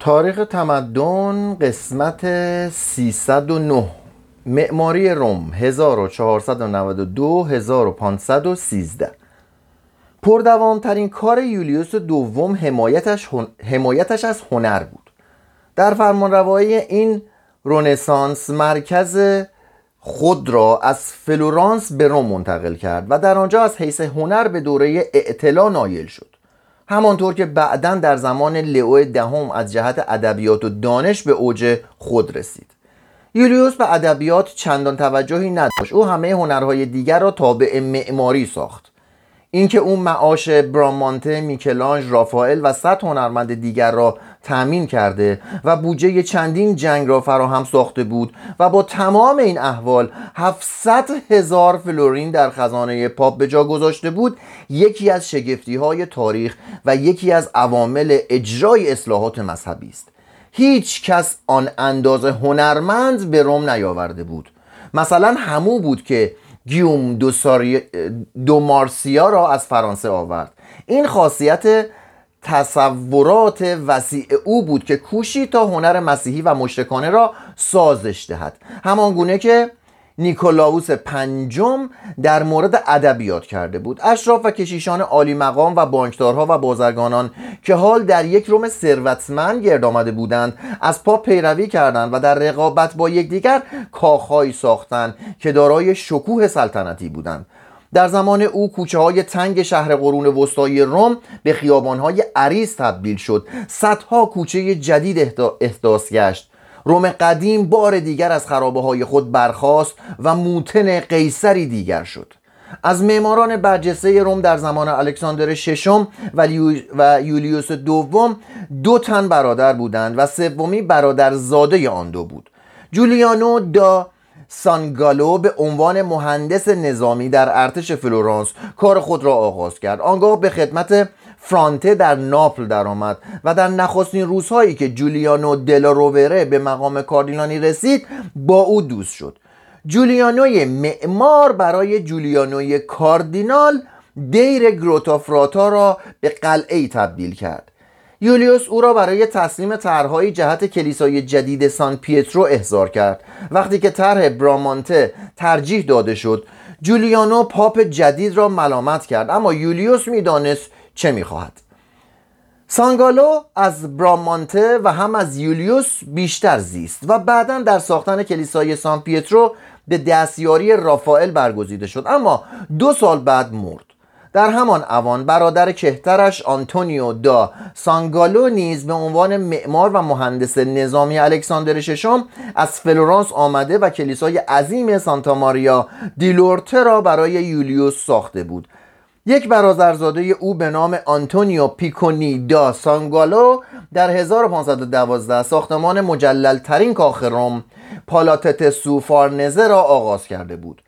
تاریخ تمدن قسمت 309 معماری روم 1492 1513 پردوامترین کار یولیوس دوم حمایتش, حمایتش از هنر بود. در فرمانروایی این رونسانس مرکز خود را از فلورانس به روم منتقل کرد و در آنجا از حیث هنر به دوره اعتلا نایل شد. همانطور که بعدا در زمان لئو دهم از جهت ادبیات و دانش به اوج خود رسید. یولیوس به ادبیات چندان توجهی نداشت. او همه هنرهای دیگر را تابع معماری ساخت. اینکه او معاش برامانته، میکلانج، رافائل و صد هنرمند دیگر را تأمین کرده و بودجه چندین جنگ را فراهم ساخته بود و با تمام این احوال 700 هزار فلورین در خزانه پاپ به جا گذاشته بود یکی از شگفتی های تاریخ و یکی از عوامل اجرای اصلاحات مذهبی است. هیچ کس آن اندازه هنرمند به روم نیاورده بود. مثلا همو بود که گیوم دو, دو مارسیا را از فرانسه آورد. این خاصیت تصورات وسیع او بود که کوشی تا هنر مسیحی و مشرکانه را سازش دهد. همان گونه که نیکولاوس پنجم در مورد ادبیات کرده بود. اشراف و کشیشان عالی مقام و بانکدارها و بازرگانان که حال در یک روم ثروتمند گرد آمده بودند از پاپ پیروی کردند و در رقابت با یکدیگر کاخهایی ساختند که دارای شکوه سلطنتی بودند. در زمان او کوچه های تنگ شهر قرون وسطایی روم به خیابان های عریض تبدیل شد. صدها کوچه جدید احداث گشت. روم قدیم بار دیگر از خرابه های خود برخاست و موتن قیصری دیگر شد. از معماران برجسته روم در زمان الکساندر ششم و یولیوس دوم دو تن برادر بودند و سومی برادر زاده آن دو بود. جولیانو دا سانگالو به عنوان مهندس نظامی در ارتش فلورانس کار خود را آغاز کرد. آنگاه به خدمت فرانته در ناپل درآمد و در نخستین روزهایی که جولیانو دلارووره به مقام کاردینانی رسید با او دوست شد. جولیانوی معمار برای جولیانوی کاردینال دیر گروتافراتا را به قلعه تبدیل کرد. یولیوس او را برای تسلیم طرحهای جهت کلیسای جدید سان پیترو احضار کرد. وقتی که طرح برامانته ترجیح داده شد جولیانو پاپ جدید را ملامت کرد. اما یولیوس می‌دانست چه می‌خواهد؟ سانگالو از برامانته و هم از یولیوس بیشتر زیست و بعدا در ساختن کلیسای سان پیترو به دستیاری رافائل برگزیده شد. اما دو سال بعد مرد. در همان اوان برادر کهترش آنتونیو دا سانگالو نیز به عنوان معمار و مهندس نظامی الکساندر ششم از فلورانس آمده و کلیسای عظیم سانتا ماریا دیلورته را برای یولیوس ساخته بود. یک برادرزاده او به نام آنتونیو پیکونی دا سانگالو در 1512 ساختمان مجلل ترین کاخ روم پالاتت سوفارنزه را آغاز کرده بود.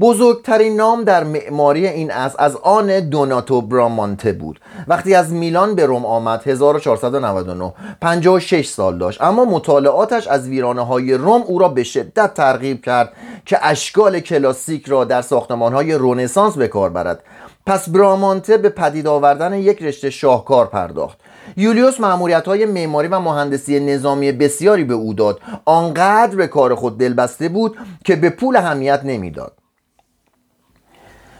بزرگترین نام در معماری این اصل از آن دوناتو برامانته بود. وقتی از میلان به روم آمد 1499 56 سال داشت. اما مطالعاتش از ویرانه های روم او را به شدت ترغیب کرد که اشکال کلاسیک را در ساختمان های رونسانس به کار برد. پس برامانته به پدید آوردن یک رشته شاهکار پرداخت. یولیوس معمولیت های معماری و مهندسی نظامی بسیاری به او داد. آنقدر به کار خود دلبسته بود که به پول همیت نمی‌داد.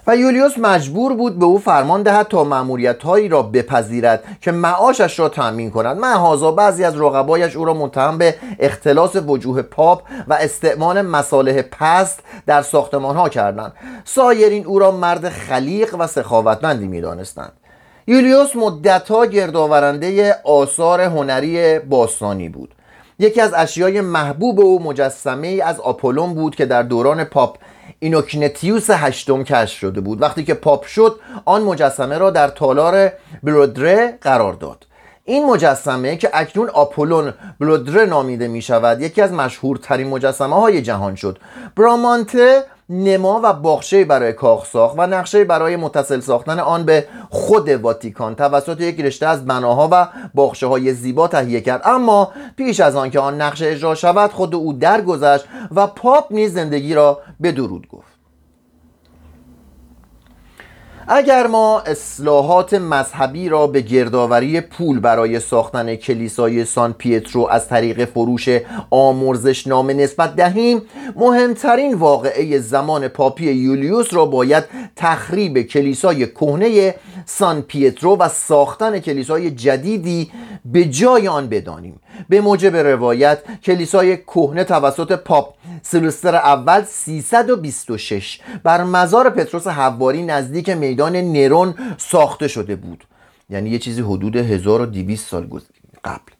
و یولیوس مجبور بود به او فرمان دهد تا معمولیت هایی را بپذیرد که معاشش را تأمین کند. محازا بعضی از رقبایش او را متهم به اختلاس وجوه پاپ و استعمال مصالح پست در ساختمان ها کردند. سایرین او را مرد خلیق و سخاوتمندی می‌دانستند. یولیوس مدتها گردآورنده آثار هنری باستانی بود. یکی از اشیای محبوب او مجسمه از آپولون بود که در دوران پاپ اینوکنتیوس هشتم کشف شده بود. وقتی که پاپ شد آن مجسمه را در تالار بلودره قرار داد. این مجسمه که اکنون آپولون بلودره نامیده می شود یکی از مشهورترین مجسمه های جهان شد. برامانته نما و باخشه برای کاخ ساخت و نقشه برای متصل ساختن آن به خود واتیکان توسط یک رشته از بناها و باخشه های زیبا تهیه کرد. اما پیش از آن که آن نقشه اجرا شود خود او درگذشت و پاپ نیز زندگی را به درود گفت. اگر ما اصلاحات مذهبی را به گردآوری پول برای ساختن کلیسای سان پیترو از طریق فروش آمرزش نامه نسبت دهیم مهمترین واقعه زمان پاپی یولیوس را باید تخریب کلیسای کهنه سان پیترو و ساختن کلیسای جدیدی به جای آن بدانیم. به موجب روایت کلیسای کهنه توسط پاپ سیلوستر اول 326 بر مزار پتروس حواری نزدیک میدان نرون ساخته شده بود. یعنی یه چیزی حدود 1200 سال قبل.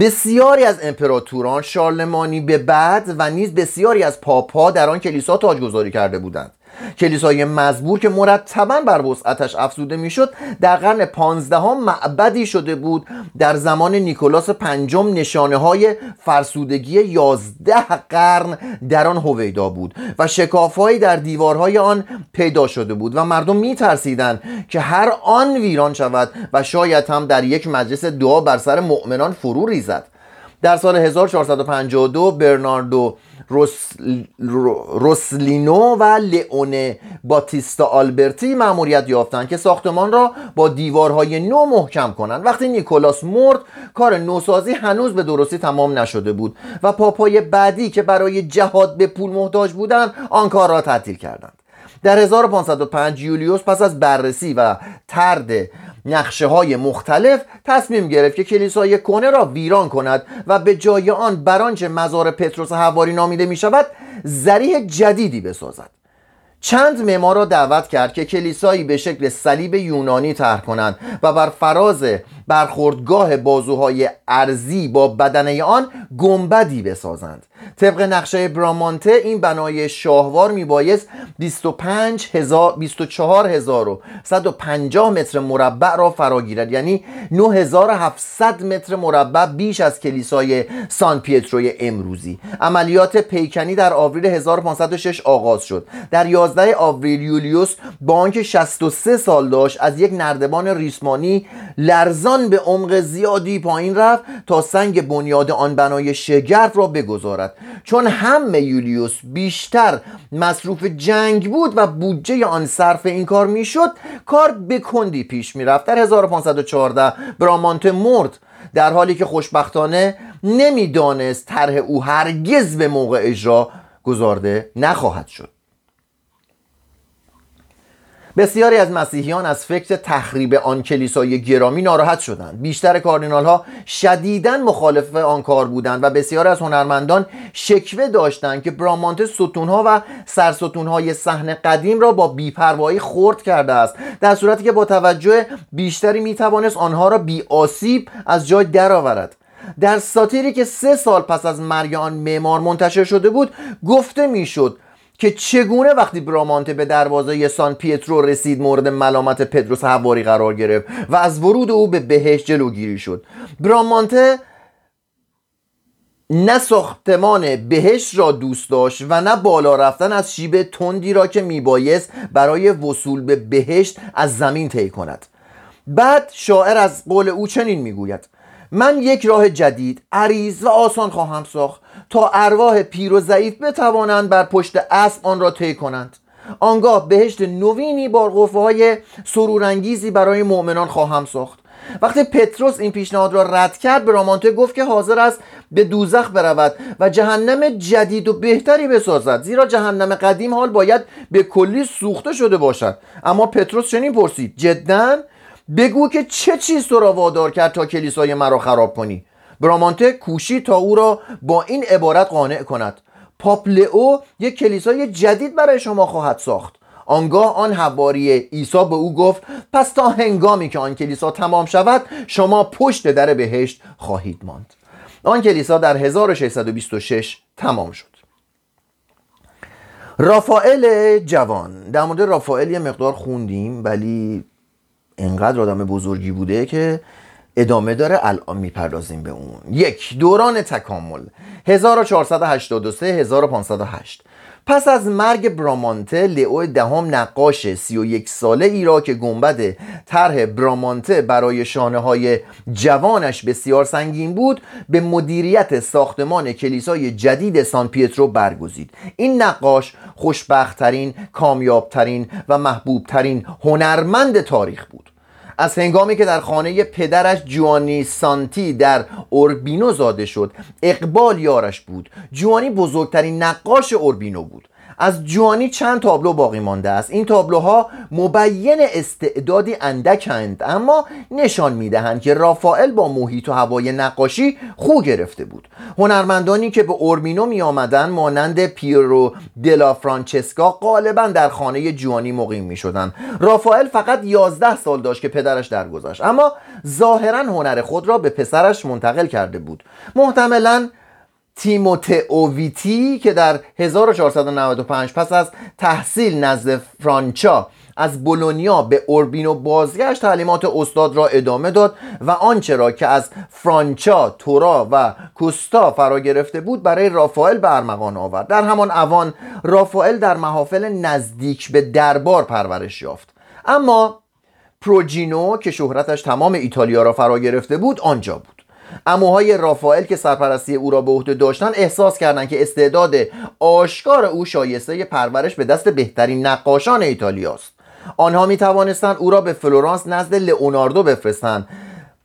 بسیاری از امپراتوران شارلمانی به بعد و نیز بسیاری از پاپها در آن کلیسا تاجگذاری کرده بودند. کلیسای مزبور که مرتبا بر وسعتش افزوده می‌شد در قرن پانزدهم معبدی شده بود. در زمان نیکولاس پنجم نشانه های فرسودگی یازده قرن در آن هویدا بود و شکافهایی در دیوارهای آن پیدا شده بود و مردم میترسیدند که هر آن ویران شود و شاید هم در یک مجلس دعا بر سر مؤمنان فرو ریزد. در سال 1452 برناردو روسلینو و لئونه باتیستا آلبرتی مأموریت یافتند که ساختمان را با دیوارهای نو محکم کنند. وقتی نیکولاس مرد کار نوسازی هنوز به درستی تمام نشده بود و پاپای بعدی که برای جهاد به پول محتاج بودند آن کار را تعطیل کردند. در 1505 یولیوس پس از بررسی و ترد نقشه های مختلف تصمیم گرفت که کلیسای کنه را ویران کند و به جای آن برانچه مزار پتروس حواری نامیده می شود زریح جدیدی بسازد. چند معمار را دعوت کرد که کلیسایی به شکل صلیب یونانی طرح کنند و بر فراز برخوردگاه بازوهای ارزی با بدنه آن گنبدی بسازند. طبق نقشه برامانته این بنای شاهوار میبایست 25 هزار 150 متر مربع را فرا گیرد. یعنی 9700 متر مربع بیش از کلیسای سان پیتروی امروزی. عملیات پیکنی در آوریل 1506 آغاز شد. در 11 آوریل یولیوس با آنکه 63 سال داشت از یک نردبان ریسمانی لرزان به عمق زیادی پایین رفت تا سنگ بنیاد آن بنای شگرف را بگذارد. چون هم یولیوس بیشتر مصروف جنگ بود و بودجه آن صرف این کار می‌شد کار به کندی پیش می‌رفت. در 1514 برامانته مرد در حالی که خوشبختانه نمی‌دانست طرح او هرگز به موقع اجرا گذارده نخواهد شد. بسیاری از مسیحیان از فکر تخریب آن کلیسای گرامی ناراحت شدند. بیشتر کاردینال ها شدیدا مخالف آن کار بودند و بسیاری از هنرمندان شکوه داشتند که برامانت ستون ها و سرستون های صحنه قدیم را با بیپروایی خرد کرده است در صورتی که با توجه بیشتری می‌توانست آنها را بی آسیب از جای درآورد. در ساتیری که سه سال پس از مرگ آن معمار منتشر شده بود گفته می‌شد که چگونه وقتی برامانته به دروازه سان پیترو رسید مورد ملامت پدروس حواری قرار گرفت و از ورود او به بهشت جلوگیری شد. برامانته نه ساختمان بهشت را دوست داشت و نه بالا رفتن از شیب تندی را که میبایست برای وصول به بهشت از زمین طی کند. بعد شاعر از قول او چنین می‌گوید. من یک راه جدید عریض و آسان خواهم ساخت تا ارواح پیر و ضعیف بتوانند بر پشت اسب آن را طی کنند. آنگاه بهشت نوینی با قفه های سرورانگیزی برای مؤمنان خواهم ساخت. وقتی پتروس این پیشنهاد را رد کرد برامانته گفت که حاضر است به دوزخ برود و جهنم جدید و بهتری بسازد زیرا جهنم قدیم حال باید به کلی سوخته شده باشد. اما پتروس چنین پرسید جدا؟ بگو که چه چیز تو را وادار کرد تا کلیسای مرا خراب کنی. برامانته کوشی تا او را با این عبارت قانع کند. پاپلئو یک کلیسای جدید برای شما خواهد ساخت. آنگاه آن حواری عیسی به او گفت پس تا هنگامی که آن کلیسا تمام شود شما پشت در بهشت خواهید ماند. آن کلیسا در 1626 تمام شد. رافائل جوان. در مورد رافائل یه مقدار خوندیم ولی انقدر آدم بزرگی بوده که ادامه داره الان می‌پردازیم به اون. یک دوران تکامل. 1483 1508 پس از مرگ برامانته لئو دهم نقاش سی و یک ساله ای را که گنبد طرح برامانته برای شانه های جوانش بسیار سنگین بود به مدیریت ساختمان کلیسای جدید سان پیترو برگزید. این نقاش خوشبختترین کامیابترین و محبوبترین هنرمند تاریخ بود. از هنگامی که در خانه پدرش جوانی سانتی در اوربینو زاده شد اقبال یارش بود. جوانی بزرگترین نقاش اوربینو بود. از جوانی چند تابلو باقی مانده است؟ این تابلوها مبین استعدادی اندکند اما نشان می‌دهند که رافائل با محیط و هوای نقاشی خو گرفته بود. هنرمندانی که به اورمینو می آمدن مانند پیرو دلا فرانچسکا غالبا در خانه جوانی مقیم می شدن رافائل فقط 11 سال داشت که پدرش درگذشت اما ظاهرا هنر خود را به پسرش منتقل کرده بود. محتملا تیموتئوویتی که در 1495 پس از تحصیل نزد فرانچا از بولونیا به اوربینو بازگشت تعلیمات استاد را ادامه داد و آنچه را که از فرانچا، تورا و کوستا فرا گرفته بود برای رافائل به ارمغان آورد. در همان اوان رافائل در محافل نزدیک به دربار پرورش یافت. اما پروجینو که شهرتش تمام ایتالیا را فرا گرفته بود آنجا بود. عموهای رافائل که سرپرستی او را به عهده داشتن احساس کردند که استعداد آشکار او شایسته پرورش به دست بهترین نقاشان ایتالیاست. آنها می توانستند او را به فلورانس نزد لئوناردو بفرستند.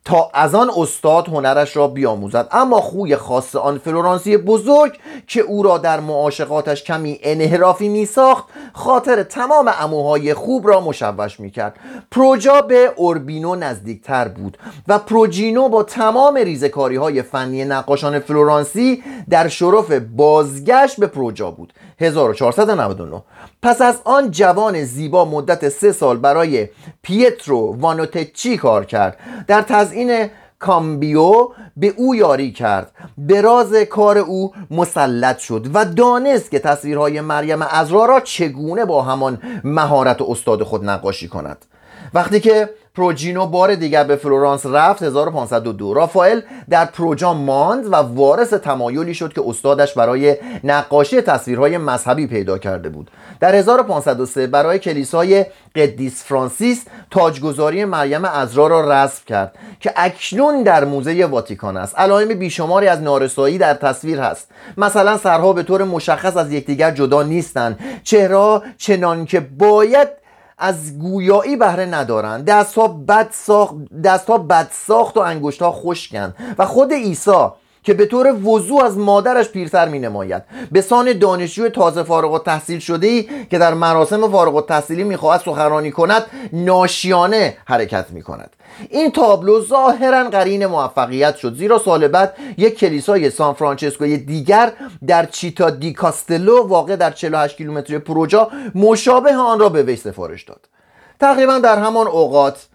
تا از آن استاد هنرش را بیاموزد. اما خوی خاص آن فلورانسی بزرگ که او را در معاشقاتش کمی انحرافی می ساخت خاطر تمام عموهای خوب را مشوش می کرد پروجا به اوربینو نزدیکتر بود و پروجینو با تمام ریزکاری های فنی نقاشان فلورانسی در شرف بازگشت به پروجا بود. 1499 پس از آن جوان زیبا مدت سه سال برای پیترو وانوتچی کار کرد. در تزئین کامبیو به او یاری کرد. به راز کار او مسلط شد و دانست که تصویرهای مریم عذرا را چگونه با همان مهارت استاد خود نقاشی کند. وقتی که پروجینو بار دیگر به فلورانس رفت 1502 رافائل در پروجا ماند و وارث تمایلی شد که استادش برای نقاشی تصویرهای مذهبی پیدا کرده بود. در 1503 برای کلیسای قدیس فرانسیس تاجگذاری مریم عذرا را رسم کرد که اکنون در موزه واتیکان است. علائم بیشماری از نارسایی در تصویر هست. مثلا سرها به طور مشخص از یکدیگر جدا نیستند. چهره چنان که باید از گویایی بهره ندارند دستها بد ساخت دستها بد ساخت و انگشتها خشکند و خود عیسی که به طور وضوع از مادرش پیرتر می نماید به سان دانشجو تازه فارغ و تحصیل شده ای که در مراسم فارغ و تحصیلی می‌خواهد سخنرانی کند ناشیانه حرکت می کند این تابلو ظاهرا قرین موفقیت شد زیرا سال بعد یک کلیسای سان فرانچسکوی دیگر در چیتا دی کاستلو واقع در 48 کیلومتری پروجا مشابه آن را به وی سفارش داد. تقریبا در همان اوقات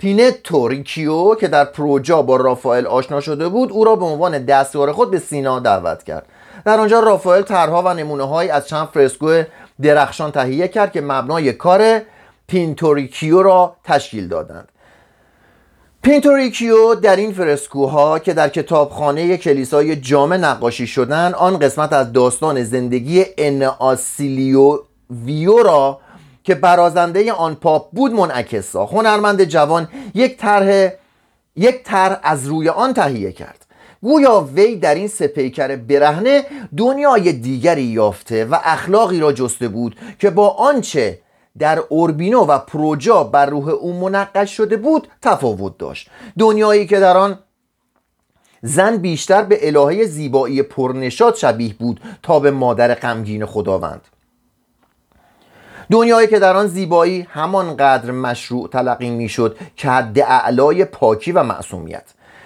پینتو ریکیو که در پروجا با رافائل آشنا شده بود او را به عنوان دستیار خود به سینا دعوت کرد. در آنجا رافائل طرحها و نمونه از چند فرسکو درخشان تهیه کرد که مبنای کار پینتوریکیو را تشکیل دادند. پینتوریکیو در این فرسکوها که در کتابخانه کلیسای جامع نقاشی شدند آن قسمت از داستان زندگی آسیلیو ویو را که برازنده آن پاپ بود منعکس ساخت هنرمند جوان یک طرح یک طرح از روی آن تهیه کرد. گویا وی در این سپیکر برهنه دنیای دیگری یافته و اخلاقی را جسته بود که با آنچه در اوربینو و پروجا بر روح او منقش شده بود تفاوت داشت. دنیایی که در آن زن بیشتر به الهه زیبایی پرنشاد شبیه بود تا به مادر غمگین خداوند. دنیایی که در آن زیبایی همانقدر مشروع تلقی می‌شد که حد اعلای پاکی و معصومیت.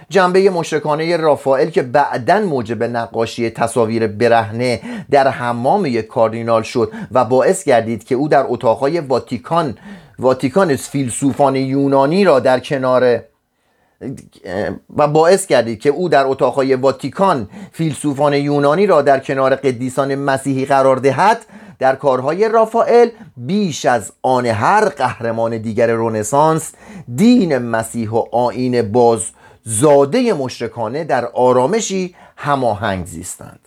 جنبه مشرکانه رافائل که بعدا موجب نقاشی تصاویر برهنه در حمام یک کاردینال شد و باعث گردید که او در اتاقهای واتیکان واتیکان فیلسوفان یونانی را در کنار و باعث کردید که او در اتاقهای واتیکان فیلسوفان یونانی را در کنار قدیسان مسیحی قرار دهد در کارهای رافائل بیش از آن هر قهرمان دیگر رونسانس دین مسیح و آین باز زاده مشرکانه در آرامشی هماهنگ زیستند.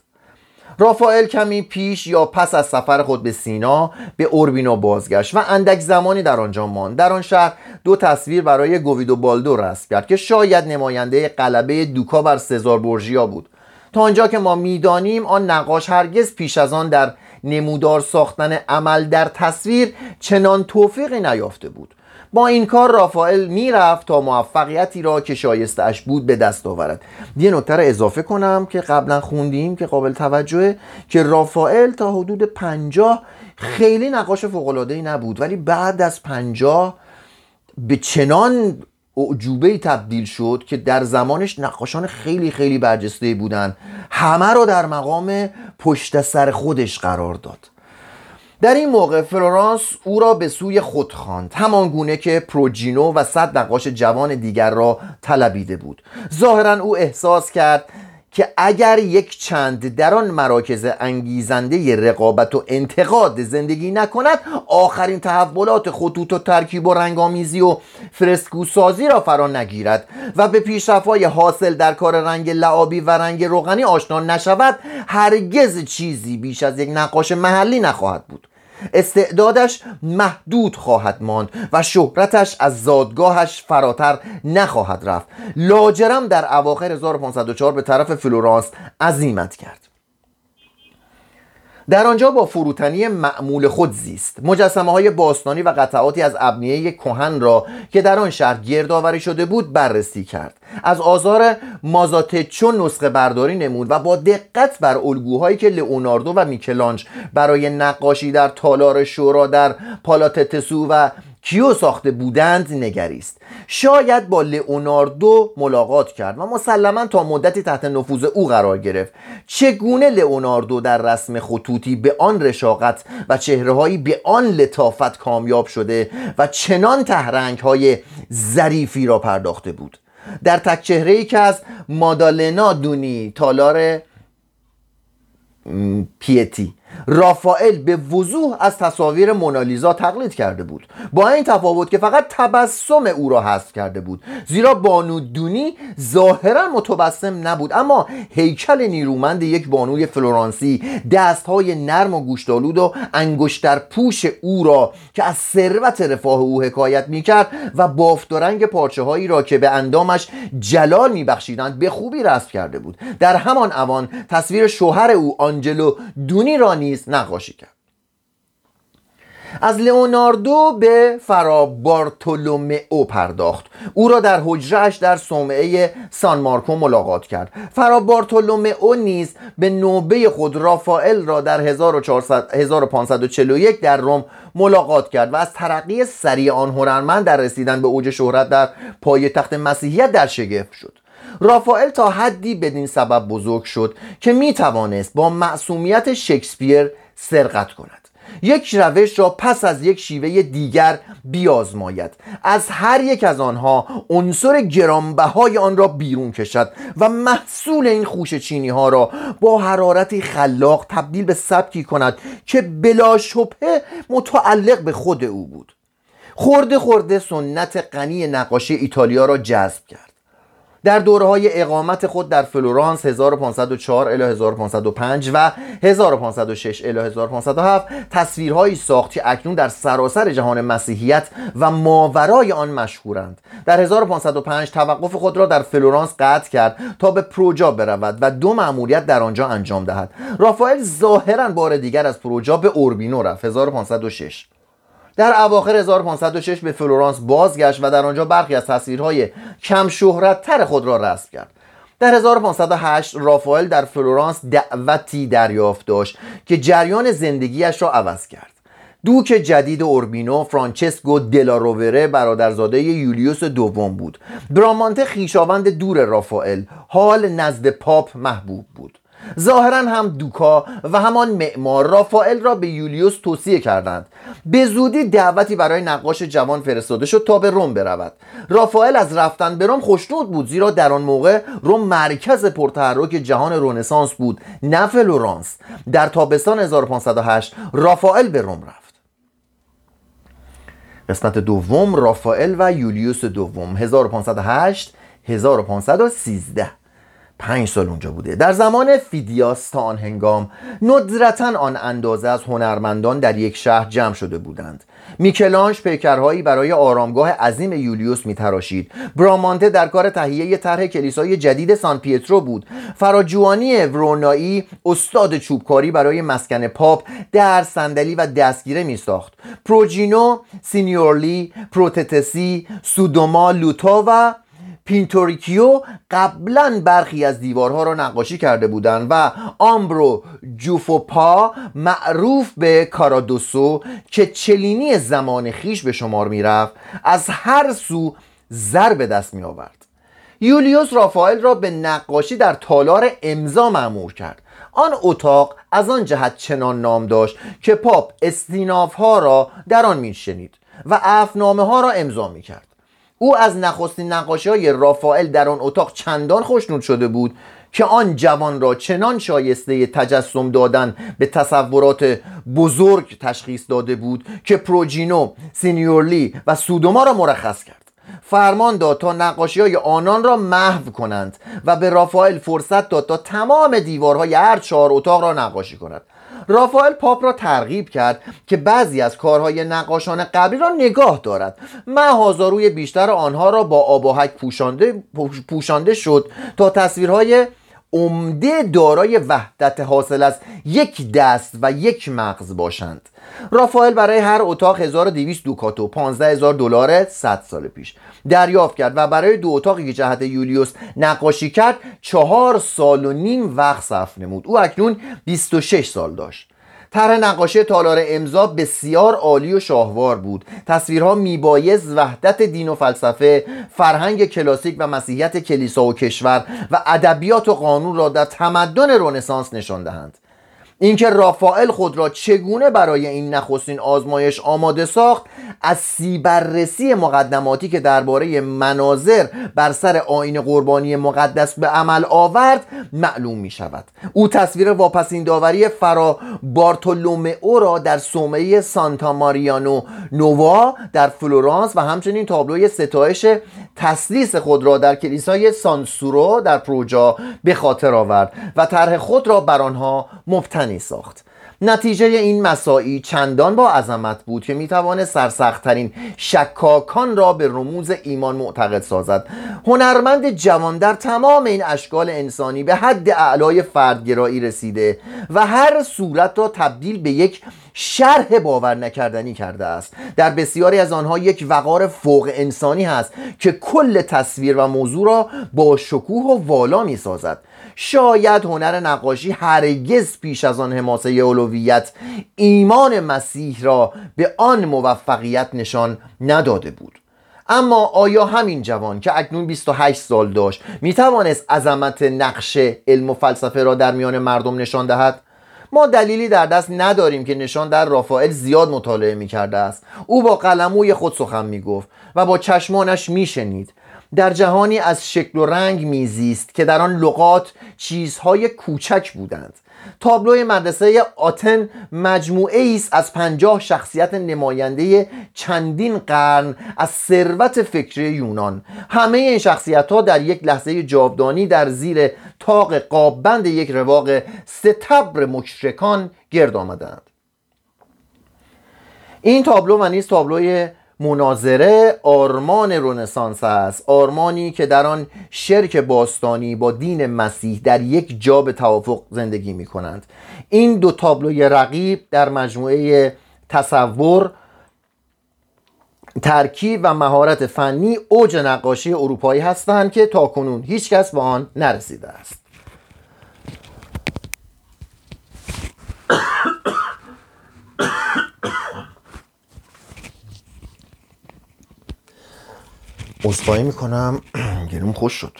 رافائل کمی پیش یا پس از سفر خود به سینا به اوربینو بازگشت و اندک زمانی در آنجا ماند. در آن شهر دو تصویر برای گویدو بالدو رسم کرد که شاید نماینده قلبه دوکا بر سزار بورژیا بود. تا آنجا که ما می‌دانیم آن نقاش هرگز پیش از آن در نمودار ساختن عمل در تصویر چنان توفیقی نیافته بود. با این کار رافائل می‌رفت تا موفقیتی را که شایسته بود به دست آورد. یه نکته را اضافه کنم که قبلا خوندیم که قابل توجهه که رافائل تا حدود پنجاه خیلی نقاش ای نبود ولی بعد از پنجاه به چنان اعجوبه تبدیل شد که در زمانش نقاشان خیلی خیلی برجسته بودند همه را در مقام پشت سر خودش قرار داد. در این موقع فلورانس او را به سوی خود خواند. همان گونه که پروجینو و صد نقاش جوان دیگر را طلبیده بود. ظاهرا او احساس کرد که اگر یک چند در آن مراکز انگیزنده رقابت و انتقاد زندگی نکند آخرین تحولات خطوط و ترکیب و رنگامیزی و فرسکو سازی را فرا نگیرد و به پیشرفت‌های حاصل در کار رنگ لعابی و رنگ روغنی آشنا نشود هرگز چیزی بیش از یک نقاش محلی نخواهد بود. استعدادش محدود خواهد ماند و شهرتش از زادگاهش فراتر نخواهد رفت. لاجرم در اواخر 1504 به طرف فلورانس عزیمت کرد. در آنجا با فروتنی معمول خود زیست. مجسمه های باستانی و قطعاتی از ابنیه کهن را که در آن شهر گردآوری شده بود بررسی کرد. از آثار چون نسخه برداری نمود و با دقت بر الگوهایی که لئوناردو و میکلانج برای نقاشی در تالار شورا در پالاتتسو و کیو ساخته بودند نگریست. شاید با لئوناردو ملاقات کرد و مسلما تا مدتی تحت نفوذ او قرار گرفت. چگونه لئوناردو در رسم خطوطی به آن رشاقت و چهرههایی به آن لطافت کامیاب شده و چنان تهرنگ های ظریفی را پرداخته بود؟ در تک چهره ای که از مادالنا دونی تالار پیتی. رافائل به وضوح از تصاویر مونالیزا تقلید کرده بود. با این تفاوت که فقط تبسم او را حذف کرده بود. زیرا بانو دونی ظاهرا متبسم نبود اما هیکل نیرومند یک بانوی فلورانسی دستهای نرم و گوشتالود و انگشتر پوش او را که از ثروت رفاه او حکایت می‌کرد و بافت و رنگ پارچه هایی را که به اندامش جلال میبخشیدند به خوبی رسم کرده بود. در همان اوان تصویر شوهر او آنجلو دونی را نیز نقاشی کرد. از لئوناردو به فرا بارتولومئو پرداخت. او را در حجرهش در صومعه سان مارکو ملاقات کرد. فرا بارتولومئو نیز به نوبه خود رافائل را در 1541 در روم ملاقات کرد و از ترقی سریع آن هنرمند در رسیدن به اوج شهرت در پای تخت مسیحیت در شگفت شد. رافائل تا حدی بدین سبب بزرگ شد که می توانست با معصومیت شکسپیر سرقت کند. یک روش را پس از یک شیوه دیگر بیازماید. از هر یک از آنها عنصر گرانبهای آن را بیرون کشد و محصول این خوش چینی ها را با حرارتی خلاق تبدیل به سبکی کند که بلا شبه متعلق به خود او بود. خورده خورده سنت غنی نقاشی ایتالیا را جذب کرد. در دوره های اقامت خود در فلورانس 1504 الی 1505 و 1506 الی 1507 تصویرهایی ساخت که اکنون در سراسر جهان مسیحیت و ماورای آن مشهورند. در 1505 توقف خود را در فلورانس قطع کرد تا به پروجا برود و دو مأموریت در آنجا انجام دهد. رافائل ظاهرا بار دیگر از پروجا به اوربینو رفت. 1506 در اواخر 1506 به فلورانس بازگشت و در آنجا برخی از تصویرهای کم شهرت تر خود را رسم کرد. در 1508 رافائل در فلورانس دعوتی دریافت داشت که جریان زندگیش را عوض کرد. دوک جدید اوربینو فرانچسکو دلارووره برادرزاده یولیوس دوم بود. برامانته خویشاوند دور رافائل حال نزد پاپ محبوب بود. ظاهرا هم دوک و هم آن معمار رافائل را به یولیوس توصیه کردند. به زودی دعوتی برای نقاش جوان فرستاده شد تا به روم برود. رافائل از رفتن به روم خوشنود بود زیرا در آن موقع روم مرکز پرتحرک جهان رنسانس بود نه فلورانس. در تابستان 1508 رافائل به روم رفت. قسمت دوم رافائل و یولیوس دوم 1508 1513 پنج سال اونجا بوده. از زمان فیدیاس تا آن هنگام ندرتا آن اندازه از هنرمندان در یک شهر جمع شده بودند. میکلانژ پیکرهایی برای آرامگاه عظیم یولیوس میتراشید. برامانته در کار تهیه طرح کلیسای جدید سان پیترو بود. فراجوانی ورونایی استاد چوبکاری برای مسکن پاپ در و صندلی و دستگیره میساخت. پروجینو سینیورلی پروتتسی سودوما لوتا و پینتوریکیو قبلا برخی از دیوارها را نقاشی کرده بودند و آمبروجو فوپا معروف به کارادوسو که چلینی زمان خویش به شمار می‌رفت از هر سو زر به دست می آورد یولیوس رافائل را به نقاشی در تالار امضا مأمور کرد. آن اتاق از آن جهت چنان نام داشت که پاپ استیناف ها را در آن میشنید و عفونامه ها را امضا می کرد او از نخستین نقاشی های رافائل در آن اتاق چندان خوشنود شده بود که آن جوان را چنان شایسته تجسم دادن به تصورات بزرگ تشخیص داده بود که پروجینو، سینیورلی و سودوما را مرخص کرد. فرمان داد تا نقاشی های آنان را محو کنند و به رافائل فرصت داد تا تمام دیوارهای هر چهار اتاق را نقاشی کند. رافائل پاپ را ترغیب کرد که بعضی از کارهای نقاشان قبلی را نگاه دارد. روی بیشتر آنها را با آب و پوشانده, پوشانده شد تا تصویرهای عمده دارای وحدت حاصل از یک دست و یک مغز باشند. رافائل برای هر اتاق 1200 دوکاتو 15000 دلار 100 سال پیش دریافت کرد و برای دو اتاقی که جهت یولیوس نقاشی کرد چهار سال و نیم وقت صرف نمود. او اکنون 26 سال داشت. طرح نقاشی تالار امضا بسیار عالی و شاهوار بود. تصویرها میبایز وحدت دین و فلسفه فرهنگ کلاسیک و مسیحیت کلیسا و کشور و ادبیات و قانون را در تمدن رنسانس نشان دهند. اینکه رافائل خود را چگونه برای این نخستین آزمایش آماده ساخت از سی بررسی مقدماتی که درباره مناظر بر سر آیین قربانی مقدس به عمل آورد معلوم می شود او تصویر واپسین داوری فرا بارتولومئو را در صومعه سانتا ماریا نووا در فلورانس و همچنین تابلوی ستایش تثلیث خود را در کلیسای سان سورو در پروجا به خاطر آورد و طرح خود را بر آنها مبتنی ساخت. نتیجه این مساعی چندان با عظمت بود که می‌توانه سرسختترین شکاکان را به رموز ایمان معتقد سازد. هنرمند جوان در تمام این اشکال انسانی به حد اعلای فردگرایی رسیده و هر صورت را تبدیل به یک شرح باور نکردنی کرده است. در بسیاری از آنها یک وقار فوق انسانی هست که کل تصویر و موضوع را با شکوه و والا می سازد. شاید هنر نقاشی هرگز پیش از آن حماسه اولویت ایمان مسیح را به آن موفقیت نشان نداده بود. اما آیا همین جوان که اکنون 28 سال داشت می توانست عظمت نقش علم و فلسفه را در میان مردم نشان دهد؟ ما دلیلی در دست نداریم که نشان در رافائل زیاد مطالعه می کرده است. او با قلموی خود سخن می گفت و با چشمانش می شنید در جهانی از شکل و رنگ میزیست که در آن لغات چیزهای کوچک بودند. تابلوی مدرسه آتن مجموعه است از پنجاه شخصیت نماینده چندین قرن از ثروت فکری یونان. همه این شخصیت ها در یک لحظه جاودانی در زیر تاق قابند یک رواق ستبر مشرکان گرد آمدند. این تابلو و نیز تابلوی مناظره آرمان رونسانس است. آرمانی که در آن شرک باستانی با دین مسیح در یک جا به توافق زندگی می کنند این دو تابلوی رقیب در مجموعه تصور ترکیب و مهارت فنی اوج نقاشی اروپایی هستند که تاکنون هیچکس به آن نرسیده است. عذرخواهی می‌کنم. گلوم خوش شد.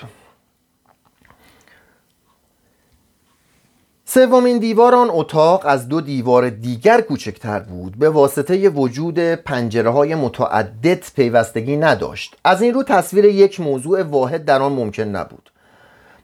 سومین دیوار آن اتاق از دو دیوار دیگر کوچکتر بود. به واسطه وجود پنجره های متعدد پیوستگی نداشت. از این رو تصویر یک موضوع واحد در آن ممکن نبود.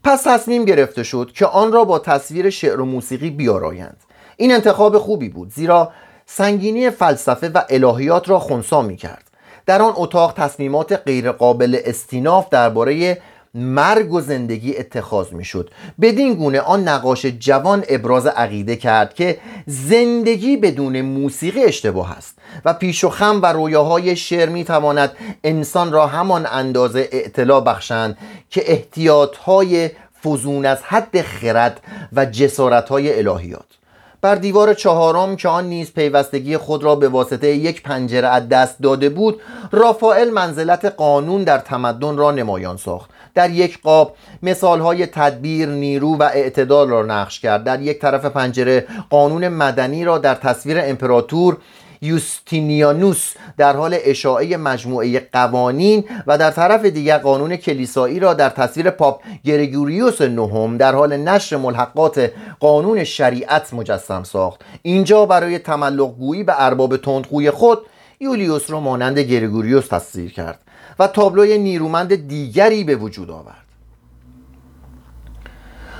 پس تصمیم گرفته شد که آن را با تصویر شعر و موسیقی بیارایند. این انتخاب خوبی بود زیرا سنگینی فلسفه و الهیات را خونسا می کرد در آن اتاق تصمیمات غیرقابل استیناف درباره مرگ و زندگی اتخاذ می‌شد. بدین گونه آن نقاش جوان ابراز عقیده کرد که زندگی بدون موسیقی اشتباه است و پیش و خم و رویاهای شعر می تواند انسان را همان اندازه اعتلا بخشند که احتیاطهای فزون از حد خرد و جسارتهای الهیات. بر دیوار چهارم که آن نیز پیوستگی خود را به واسطه یک پنجره از دست داده بود رافائل منزلت قانون در تمدن را نمایان ساخت. در یک قاب مثالهای تدبیر نیرو و اعتدال را نقش کرد. در یک طرف پنجره قانون مدنی را در تصویر امپراتور یوستینیانوس در حال اشاعه مجموعه قوانین و در طرف دیگر قانون کلیسایی را در تصویر پاپ گرگوریوس نهم در حال نشر ملحقات قانون شریعت مجسم ساخت. اینجا برای تملق گویی به ارباب تندخوی خود یولیوس را مانند گرگوریوس تصویر کرد و تابلوی نیرومند دیگری به وجود آورد.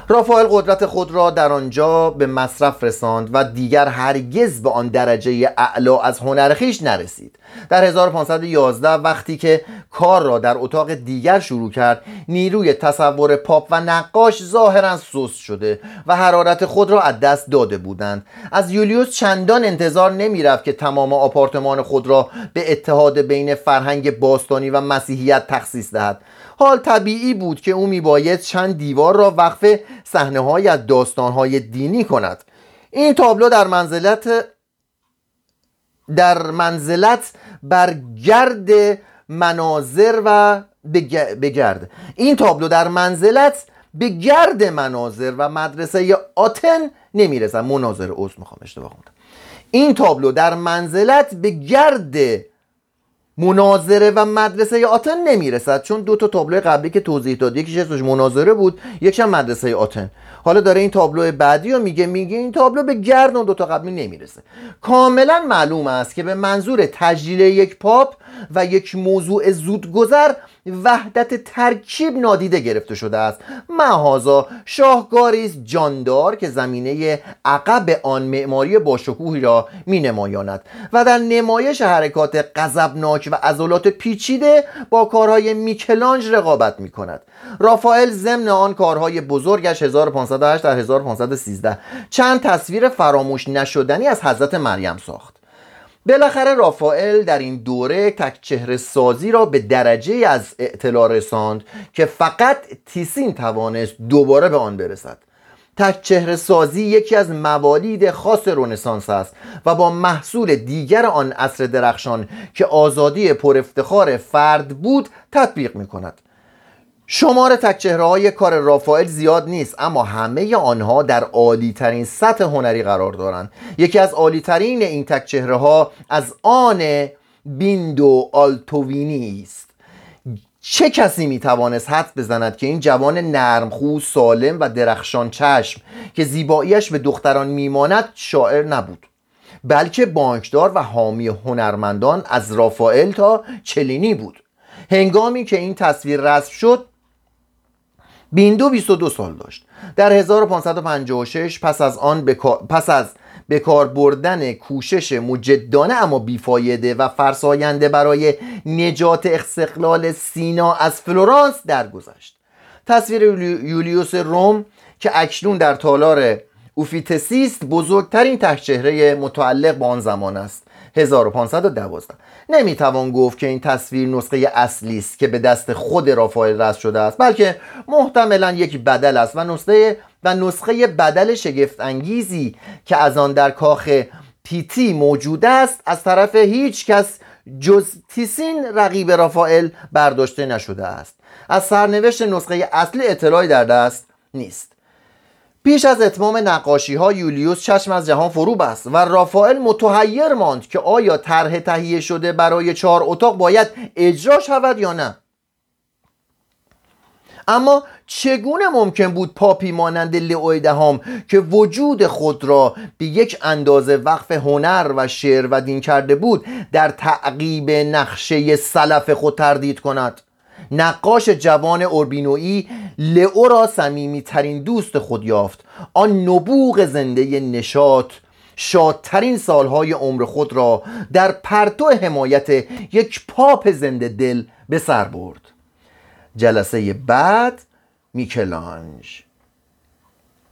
رافائل قدرت خود را در آنجا به مصرف رساند و دیگر هرگز به آن درجه اعلا از هنر خیش نرسید. در 1511 وقتی که کار را در اتاق دیگر شروع کرد نیروی تصور پاپ و نقاش ظاهرا سست شده و حرارت خود را از دست داده بودند. از یولیوس چندان انتظار نمی رفت که تمام آپارتمان خود را به اتحاد بین فرهنگ باستانی و مسیحیت تخصیص دهد. حال طبیعی بود که او میباید چند دیوار را وقف صحنه های از داستان های دینی کند. این تابلو در منزلت در منزلت بر گرد مناظر و بگرد. این تابلو در منزلت به گرد مناظر و مدرسه آتن نمی‌رسد. مناظر عضو می‌خوام اشتباه خوندم این تابلو در منزلت به گرد مناظره و مدرسه آتن نمی‌رسد چون دو تا تابلو قبلی که توضیح داد یکیش اسمش مناظره بود یکیش هم مدرسه آتن. حالا داره این تابلو بعدی رو میگه میگه این تابلو به گرد اون دو تا قبلی نمی‌رسه. کاملا معلوم است که به منظور تجلیل یک پاپ و یک موضوع زودگذر وحدت ترکیب نادیده گرفته شده است. محازا شاهگاریز جاندار که زمینه عقب آن معماری باشکوهی را می نمایاند و در نمایش حرکات غضبناک و عضلات پیچیده با کارهای میکلانج رقابت می کند رافائل ضمن آن کارهای بزرگش 1508 در 1513 چند تصویر فراموش نشدنی از حضرت مریم ساخت. بالاخره رافائل در این دوره تک چهره سازی را به درجه از اعتلا رساند که فقط تیسین توانست دوباره به آن برسد. تک چهره سازی یکی از موالید خاص رونسانس است و با محصول دیگر آن عصر درخشان که آزادی پر افتخار فرد بود تطبیق می کند شمار تکچهره های کار رافائل زیاد نیست اما همه آنها در عالی ترین سطح هنری قرار دارند. یکی از عالی ترین این تکچهره ها از آن بیندو آلتوینی است. چه کسی می توانست حد بزند که این جوان نرمخو سالم و درخشان چشم که زیباییش به دختران میماند شاعر نبود بلکه بانکدار و حامی هنرمندان از رافائل تا چلینی بود. هنگامی که این تصویر رسم شد بیندو 22 سال داشت. در 1556 پس از آن پس از به کار بردن کوشش مجدانه اما بیفایده و فرساینده برای نجات استقلال سینا از فلورانس درگذشت. تصویر یولیوس روم که اکنون در تالار اوفیتسیست بزرگترین تکچهره متعلق به آن زمان است. 1512 نمی‌توان گفت که این تصویر نسخه اصلی است که به دست خود رافائل رسم شده است بلکه محتملا یک بدل است و نسخه و نسخه بدل شگفت انگیزی که از آن در کاخ پیتی موجود است از طرف هیچ کس جز تیسین رقیب رافائل برداشته نشده است. از سرنوشت نسخه اصلی اطلاعی در دست نیست. پیش از اتمام نقاشی ها یولیوس چشم از جهان فرو بست و رافائل متحیر ماند که آیا طرح تهیه شده برای چهار اتاق باید اجرا شود یا نه. اما چگونه ممکن بود پاپی مانند لئویدهام که وجود خود را به یک اندازه وقف هنر و شعر و دین کرده بود در تعقیب نقشه سلف خود تردید کند؟ نقاش جوان اوربینویی لئو را سمیمی ترین دوست خود یافت. آن نبوغ زنده نشاط شادترین سالهای عمر خود را در پرتو حمایت یک پاپ زنده دل به سر برد. جلسه بعد میکلانج.